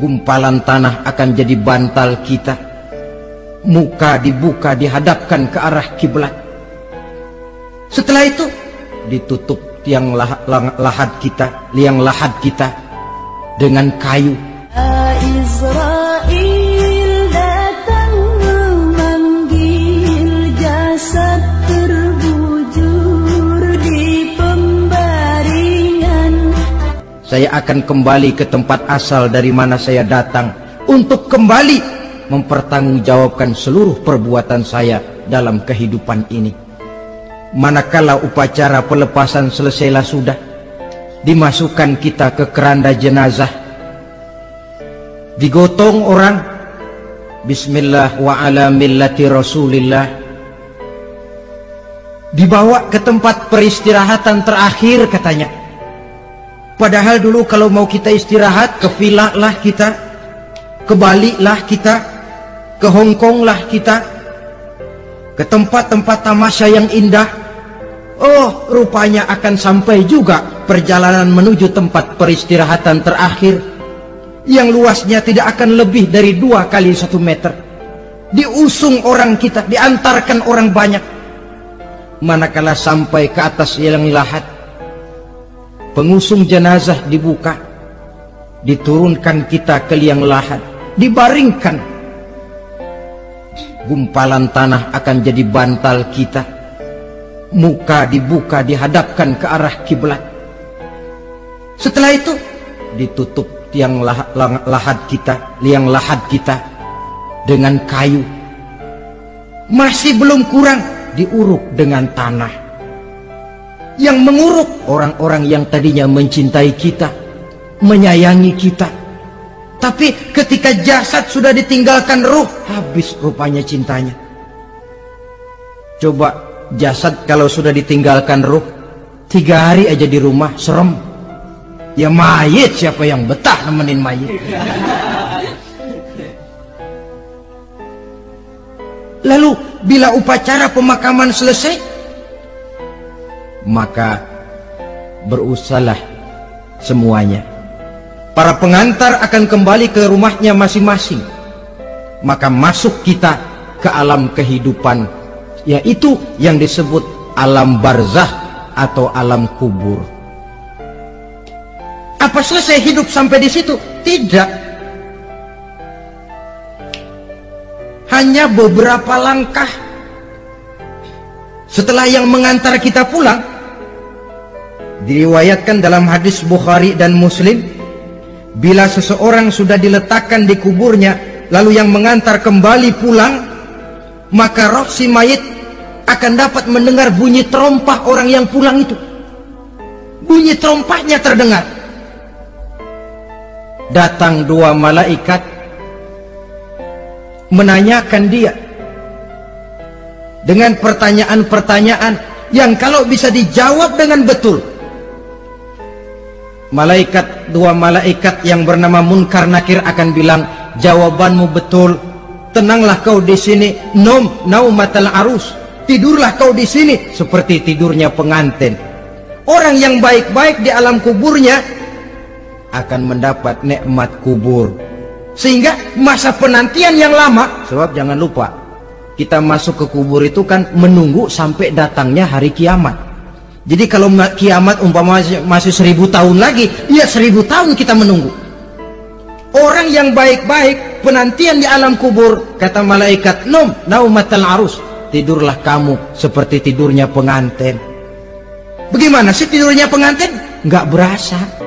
Gumpalan tanah akan jadi bantal kita. Muka dibuka dihadapkan ke arah kiblat. Setelah itu ditutup tiang lah, lah, lahat kita, liang lahat kita dengan kayu. Saya akan kembali ke tempat asal dari mana saya datang untuk kembali mempertanggungjawabkan seluruh perbuatan saya dalam kehidupan ini. Manakala upacara pelepasan selesailah sudah, dimasukkan kita ke keranda jenazah. Digotong orang, Bismillah wa ala millati Rasulillah. Dibawa ke tempat peristirahatan terakhir katanya. Padahal dulu kalau mau kita istirahat ke villa lah kita, ke Bali lah kita, ke Hong Kong lah kita, ke tempat-tempat tamasya yang indah. Oh, rupanya akan sampai juga perjalanan menuju tempat peristirahatan terakhir yang luasnya tidak akan lebih dari dua kali satu meter. Diusung orang kita, diantarkan orang banyak. Manakala sampai ke atas yang lahat, pengusung jenazah dibuka, diturunkan kita ke liang lahat, dibaringkan. Gumpalan tanah akan jadi bantal kita. Muka dibuka dihadapkan ke arah kiblat. Setelah itu ditutup tiang lahat, kita liang lahat kita dengan kayu. Masih belum kurang diuruk dengan tanah yang menguruk orang-orang yang tadinya mencintai kita menyayangi kita tapi ketika jasad sudah ditinggalkan ruh, habis rupanya cintanya. Coba jasad kalau sudah ditinggalkan ruh, tiga hari aja di rumah, serem. Ya mayit siapa yang betah nemenin mayit. Lalu bila upacara pemakaman selesai, maka berusahalah semuanya Para pengantar akan kembali ke rumahnya masing-masing. Maka masuk kita ke alam kehidupan, yaitu yang disebut alam barzah atau alam kubur. Apa selesai hidup sampai di situ? Tidak. Hanya beberapa langkah setelah yang mengantar kita pulang diriwayatkan dalam hadis Bukhari dan Muslim Bila seseorang sudah diletakkan di kuburnya Lalu yang mengantar kembali pulang Maka roh si mayit akan dapat mendengar bunyi terompah orang yang pulang itu. Bunyi terompahnya terdengar. Datang dua malaikat Menanyakan dia Dengan pertanyaan-pertanyaan Yang kalau bisa dijawab dengan betul. Malaikat dua malaikat yang bernama Munkar Nakir akan bilang jawabanmu betul. Tenanglah kau di sini nom naumatal arus. Tidurlah kau di sini seperti tidurnya pengantin. Orang yang baik-baik di alam kuburnya akan mendapat nikmat kubur. Sehingga masa penantian yang lama sebab jangan lupa kita masuk ke kubur itu kan menunggu sampai datangnya hari kiamat jadi kalau kiamat umpama masih, seribu tahun lagi, ya seribu tahun kita menunggu. Orang yang baik-baik, penantian di alam kubur, kata malaikat, Num, naumatal arus. Tidurlah kamu seperti tidurnya pengantin. Bagaimana sih tidurnya pengantin? Enggak berasa.